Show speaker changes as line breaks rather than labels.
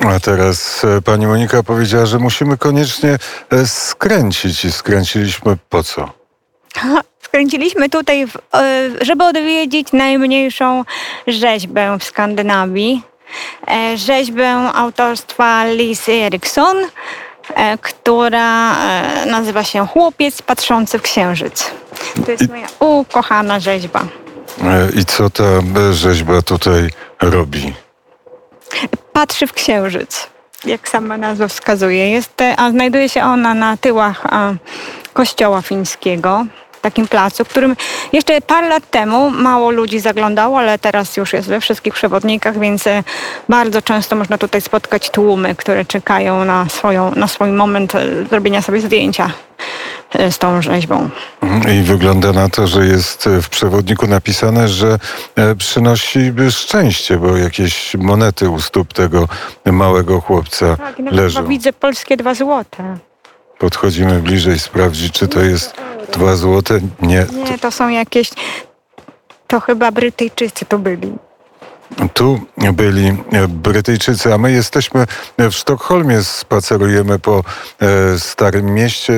A teraz e, pani Monika powiedziała, że musimy koniecznie e, skręcić i skręciliśmy po co?
Skręciliśmy tutaj, e, żeby odwiedzić najmniejszą rzeźbę w Skandynawii. Rzeźbę autorstwa Lisy Eriksson, która nazywa się Chłopiec patrzący w księżyc. To jest moja ukochana rzeźba.
I co ta rzeźba tutaj robi?
Patrzy w księżyc, jak sama nazwa wskazuje. Jest, a znajduje się ona na tyłach a, kościoła fińskiego, takim placu, którym jeszcze parę lat temu mało ludzi zaglądało, ale teraz już jest we wszystkich przewodnikach, więc e, bardzo często można tutaj spotkać tłumy, które czekają na, swoją, na swój moment e, zrobienia sobie zdjęcia z tą rzeźbą.
Mhm, I wygląda na to, że jest e, w przewodniku napisane, że e, przynosi e, szczęście, bo jakieś monety u stóp tego małego chłopca
Tak,
leżą.
widzę polskie dwa złote.
Podchodzimy bliżej sprawdzić, czy to jest dwa złote. Nie,
Nie, to są jakieś... To chyba Brytyjczycy to byli.
Tu byli e, Brytyjczycy, a my jesteśmy w Sztokholmie, spacerujemy po e, Starym Mieście.